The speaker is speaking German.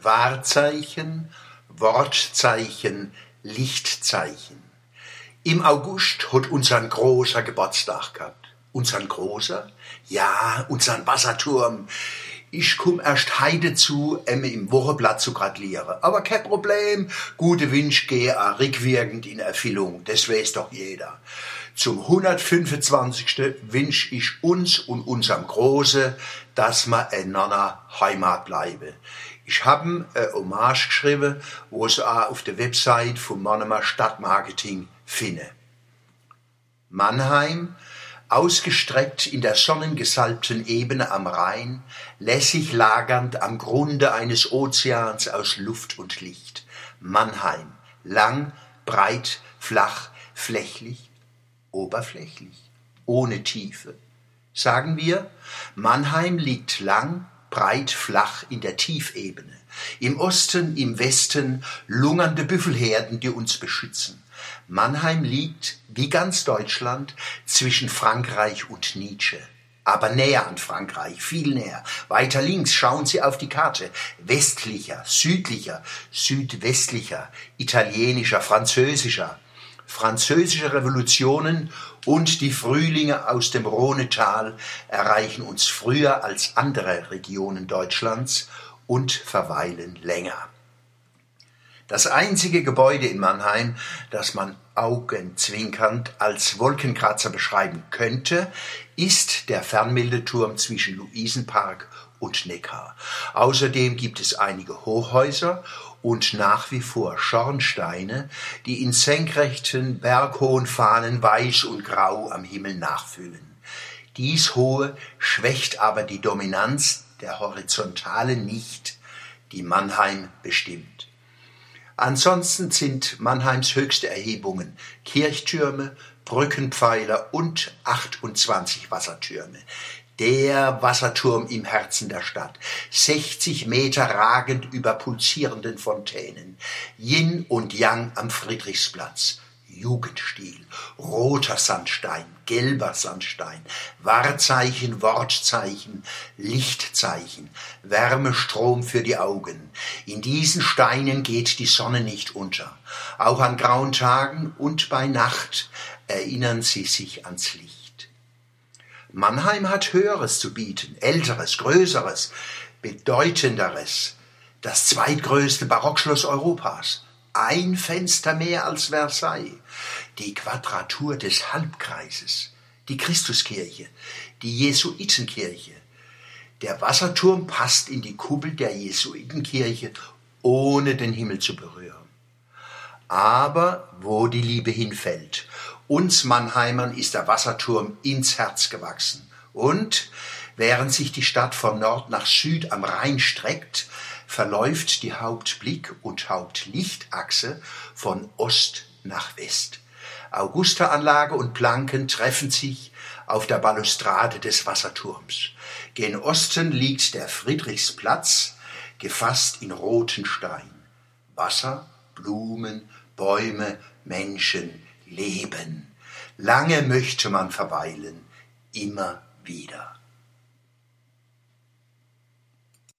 Wahrzeichen, Wortzeichen, Lichtzeichen. Im August hat unseren großer Geburtstag gehabt. Unseren großer? Ja, unseren Wasserturm. Ich komm erst heide zu, emme im Wochenblatt zu gratulieren. Aber kein Problem, gute Wünsch gehe auch rückwirkend in Erfüllung. Das weiß doch jeder. Zum 125. wünsch ich uns und unserem Große, dass wir einander Heimat bleiben. Ich habe eine Hommage geschrieben, wo es auch auf der Website vom Mannheimer Stadtmarketing finde. Mannheim, ausgestreckt in der sonnengesalbten Ebene am Rhein, lässig lagernd am Grunde eines Ozeans aus Luft und Licht. Mannheim, lang, breit, flach, flächlich, oberflächlich, ohne Tiefe. Sagen wir, Mannheim liegt lang, breit, flach in der Tiefebene. Im Osten, im Westen lungernde Büffelherden, die uns beschützen. Mannheim liegt, wie ganz Deutschland, zwischen Frankreich und Nietzsche. Aber näher an Frankreich, viel näher. Weiter links schauen Sie auf die Karte. Westlicher, südlicher, südwestlicher, italienischer, französischer. Französische Revolutionen und die Frühlinge aus dem Rhonetal erreichen uns früher als andere Regionen Deutschlands und verweilen länger. Das einzige Gebäude in Mannheim, das man augenzwinkernd als Wolkenkratzer beschreiben könnte, ist der Fernmeldeturm zwischen Luisenpark und Neckar. Außerdem gibt es einige Hochhäuser und nach wie vor Schornsteine, die in senkrechten, berghohen Fahnen weiß und grau am Himmel nachfüllen. Dies Hohe schwächt aber die Dominanz der Horizontale nicht, die Mannheim bestimmt. Ansonsten sind Mannheims höchste Erhebungen Kirchtürme, Brückenpfeiler und 28 Wassertürme. Der Wasserturm im Herzen der Stadt, 60 Meter ragend über pulsierenden Fontänen, Yin und Yang am Friedrichsplatz, Jugendstil, roter Sandstein, gelber Sandstein, Wahrzeichen, Wortzeichen, Lichtzeichen, Wärmestrom für die Augen. In diesen Steinen geht die Sonne nicht unter. Auch an grauen Tagen und bei Nacht erinnern sie sich ans Licht. Mannheim hat Höheres zu bieten, Älteres, Größeres, Bedeutenderes, das zweitgrößte Barockschloss Europas. Ein Fenster mehr als Versailles, die Quadratur des Halbkreises, die Christuskirche, die Jesuitenkirche. Der Wasserturm passt in die Kuppel der Jesuitenkirche, ohne den Himmel zu berühren. Aber wo die Liebe hinfällt, uns Mannheimern ist der Wasserturm ins Herz gewachsen. Und während sich die Stadt von Nord nach Süd am Rhein streckt, verläuft die Hauptblick- und Hauptlichtachse von Ost nach West. Augusta-Anlage und Planken treffen sich auf der Balustrade des Wasserturms. Gen Osten liegt der Friedrichsplatz, gefasst in roten Stein. Wasser, Blumen, Bäume, Menschen, Leben. Lange möchte man verweilen, immer wieder.